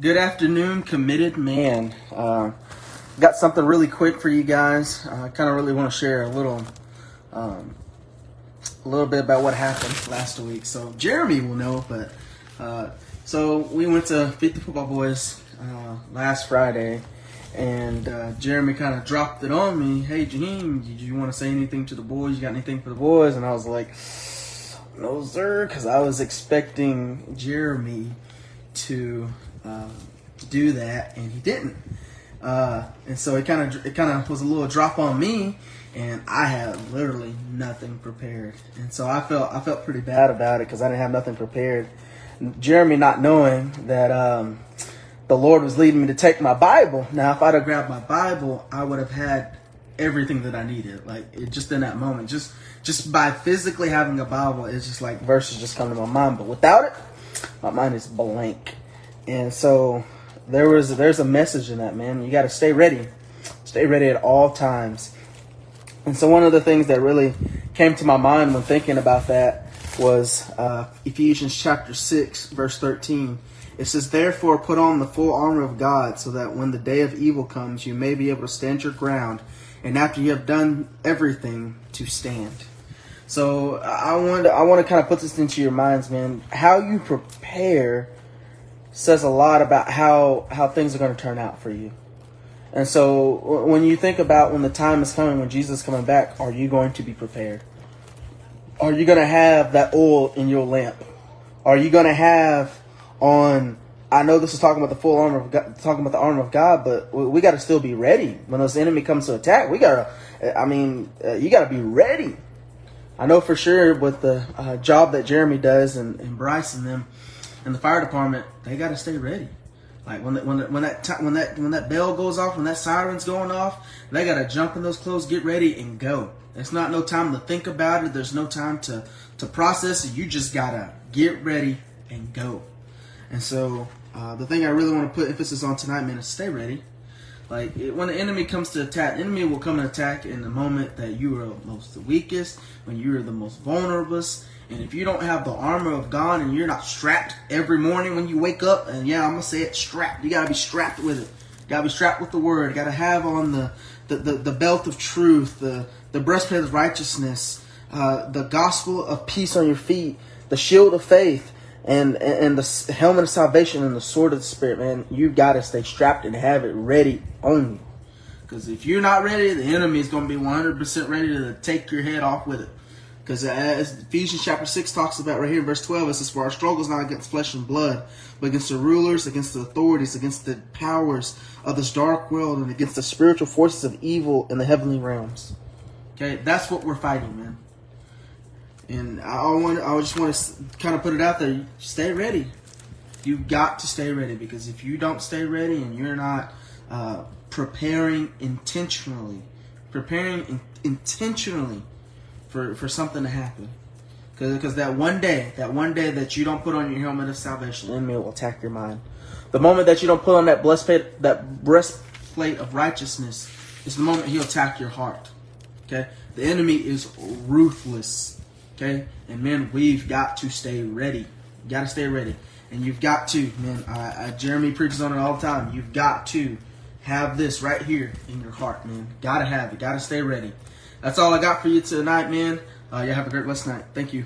Good afternoon, committed man. Uh, got something really quick for you guys. I kind of really want to share a little, um, a little bit about what happened last week. So Jeremy will know, but uh, so we went to Feed the Football Boys uh, last Friday, and uh, Jeremy kind of dropped it on me. Hey, Jaheim, did you want to say anything to the boys? You got anything for the boys? And I was like, No, sir, because I was expecting Jeremy to uh, do that, and he didn't. Uh, and so it kind of it kind of was a little drop on me, and I had literally nothing prepared, and so I felt I felt pretty bad about it because I didn't have nothing prepared. Jeremy not knowing that um, the Lord was leading me to take my Bible. Now, if I'd have grabbed my Bible, I would have had everything that I needed. Like it just in that moment, just just by physically having a Bible, it's just like verses just come to my mind. But without it, my mind is blank. And so there was there's a message in that man. You got to stay ready, stay ready at all times. And so one of the things that really came to my mind when thinking about that was uh, Ephesians chapter six, verse thirteen. It says, "Therefore, put on the full armor of God, so that when the day of evil comes, you may be able to stand your ground, and after you have done everything, to stand." So I want to, I want to kind of put this into your minds, man. How you prepare says a lot about how how things are going to turn out for you. And so when you think about when the time is coming, when Jesus is coming back, are you going to be prepared? Are you going to have that oil in your lamp? Are you going to have on I know this is talking about the full armor of God, talking about the armor of God, but we, we got to still be ready when this enemy comes to attack. We got to, I mean, uh, you got to be ready. I know for sure with the uh, job that Jeremy does and, and Bryce and them in the fire department, they got to stay ready. Like when that when when that t- when that when that bell goes off, when that siren's going off, they got to jump in those clothes, get ready, and go. There's not no time to think about it. There's no time to to process it. You just gotta get ready and go. And so uh, the thing I really want to put emphasis on tonight, man, is stay ready. Like it, when the enemy comes to attack, enemy will come and attack in the moment that you are most the weakest, when you are the most vulnerable. And if you don't have the armor of God and you're not strapped every morning when you wake up, and yeah, I'm gonna say it, strapped. You gotta be strapped with it. You gotta be strapped with the word. You gotta have on the the, the, the belt of truth, the the breastplate of righteousness, uh, the gospel of peace on your feet, the shield of faith, and and the helmet of salvation and the sword of the spirit, man, you gotta stay strapped and have it ready on you. Because if you're not ready, the enemy is gonna be 100% ready to take your head off with it. Because as Ephesians chapter 6 talks about right here in verse 12, it says, For our struggle is not against flesh and blood, but against the rulers, against the authorities, against the powers of this dark world, and against the spiritual forces of evil in the heavenly realms. Okay, that's what we're fighting, man. And I want, I just want to kind of put it out there. Stay ready. You've got to stay ready because if you don't stay ready and you're not uh, preparing intentionally, preparing in, intentionally for, for something to happen, because that one day, that one day that you don't put on your helmet of salvation, the enemy will attack your mind. The moment that you don't put on that breastplate, that breastplate of righteousness, is the moment he'll attack your heart. Okay, the enemy is ruthless. Okay, and men, we've got to stay ready. You got to stay ready, and you've got to, man. Uh, Jeremy preaches on it all the time. You've got to have this right here in your heart, man. Got to have it. Got to stay ready. That's all I got for you tonight, man. Uh, you have a great rest night. Thank you.